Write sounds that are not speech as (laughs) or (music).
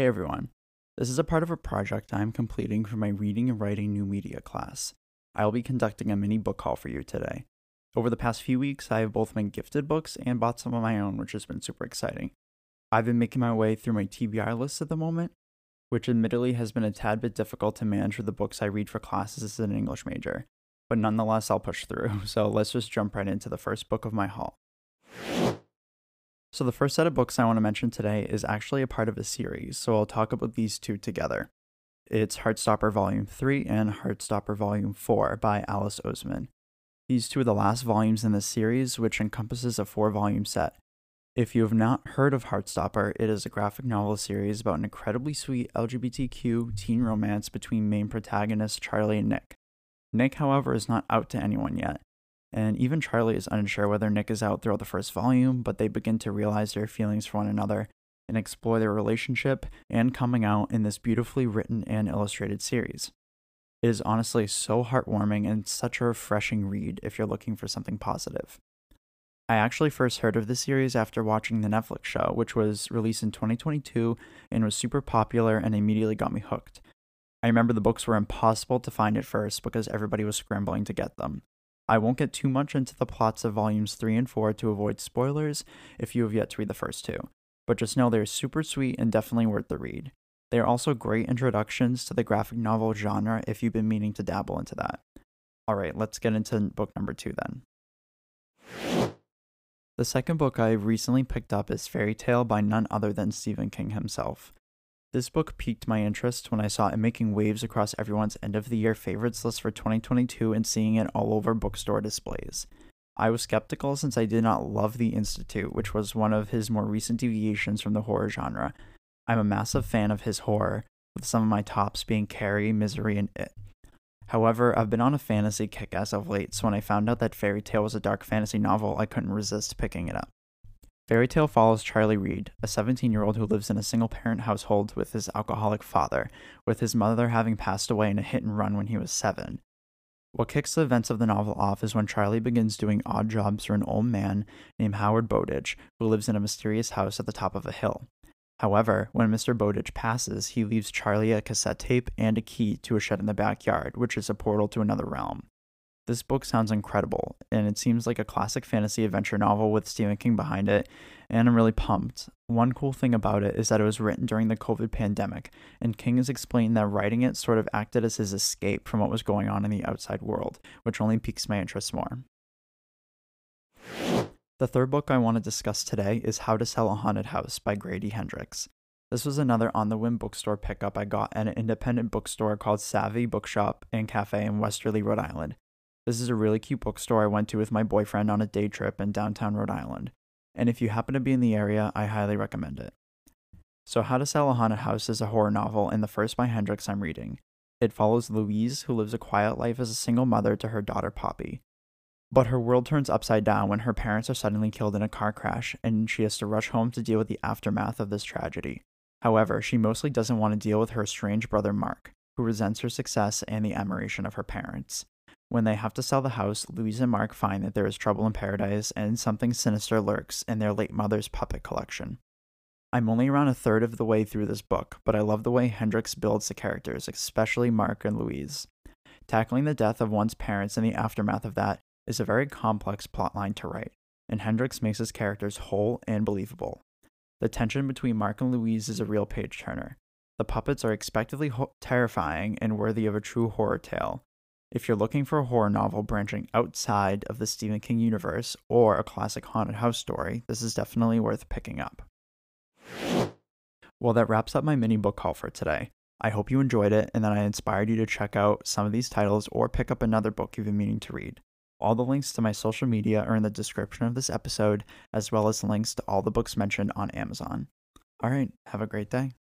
Hey everyone. This is a part of a project I am completing for my reading and writing new media class. I will be conducting a mini book haul for you today. Over the past few weeks, I have both been gifted books and bought some of my own, which has been super exciting. I've been making my way through my TBR list at the moment, which admittedly has been a tad bit difficult to manage for the books I read for classes as an English major, but nonetheless, I'll push through. (laughs) So let's just jump right into the first book of my haul. So, the first set of books I want to mention today is actually a part of a series, so I'll talk about these two together. It's Heartstopper Volume 3 and Heartstopper Volume 4 by Alice Oseman. These two are the last volumes in this series, which encompasses a four volume set. If you have not heard of Heartstopper, it is a graphic novel series about an incredibly sweet LGBTQ teen romance between main protagonists Charlie and Nick. Nick, however, is not out to anyone yet, and even Charlie is unsure whether Nick is out throughout the first volume, but they begin to realize their feelings for one another and explore their relationship and coming out in this beautifully written and illustrated series. It is honestly so heartwarming and such a refreshing read if you're looking for something positive. I actually first heard of the series after watching the Netflix show, which was released in 2022 and was super popular and immediately got me hooked. I remember the books were impossible to find at first because everybody was scrambling to get them. I won't get too much into the plots of volumes 3 and 4 to avoid spoilers if you have yet to read the first two, but just know they're super sweet and definitely worth the read. They are also great introductions to the graphic novel genre if you've been meaning to dabble into that. Alright, let's get into book number 2 then. The second book I recently picked up is Fairy Tale by none other than Stephen King himself. This book piqued my interest when I saw it making waves across everyone's end of the year favorites list for 2022 and seeing it all over bookstore displays. I was skeptical since I did not love The Institute, which was one of his more recent deviations from the horror genre. I'm a massive fan of his horror, with some of my tops being Carrie, Misery, and It. However, I've been on a fantasy kick as of late, so when I found out that Fairy Tale was a dark fantasy novel, I couldn't resist picking it up. Fairy Tale follows Charlie Reade, a 17 year old who lives in a single parent household with his alcoholic father, with his mother having passed away in a hit and run when he was seven. What kicks the events of the novel off is when Charlie begins doing odd jobs for an old man named Howard Bowditch, who lives in a mysterious house at the top of a hill. However, when Mr. Bowditch passes, he leaves Charlie a cassette tape and a key to a shed in the backyard, which is a portal to another realm. This book sounds incredible, and it seems like a classic fantasy adventure novel with Stephen King behind it, and I'm really pumped. One cool thing about it is that it was written during the COVID pandemic, and King has explained that writing it sort of acted as his escape from what was going on in the outside world, which only piques my interest more. The third book I want to discuss today is How to Sell a Haunted House by Grady Hendrix. This was another on the whim bookstore pickup I got at an independent bookstore called Savoy Bookshop and Cafe in Westerly, Rhode Island. This is a really cute bookstore I went to with my boyfriend on a day trip in downtown Rhode Island. And if you happen to be in the area, I highly recommend it. So, How to Sell a Haunted House is a horror novel and the first by Hendrix I'm reading. It follows Louise, who lives a quiet life as a single mother to her daughter Poppy. But her world turns upside down when her parents are suddenly killed in a car crash, and she has to rush home to deal with the aftermath of this tragedy. However, she mostly doesn't want to deal with her strange brother Mark, who resents her success and the admiration of her parents. When they have to sell the house, Louise and Mark find that there is trouble in paradise and something sinister lurks in their late mother's puppet collection. I'm only around a third of the way through this book, but I love the way Hendrix builds the characters, especially Mark and Louise. Tackling the death of one's parents and the aftermath of that is a very complex plotline to write, and Hendrix makes his characters whole and believable. The tension between Mark and Louise is a real page turner. The puppets are expectedly ho- terrifying and worthy of a true horror tale, if you're looking for a horror novel branching outside of the Stephen King universe or a classic haunted house story, this is definitely worth picking up. Well, that wraps up my mini book haul for today. I hope you enjoyed it and that I inspired you to check out some of these titles or pick up another book you've been meaning to read. All the links to my social media are in the description of this episode, as well as links to all the books mentioned on Amazon. All right, have a great day.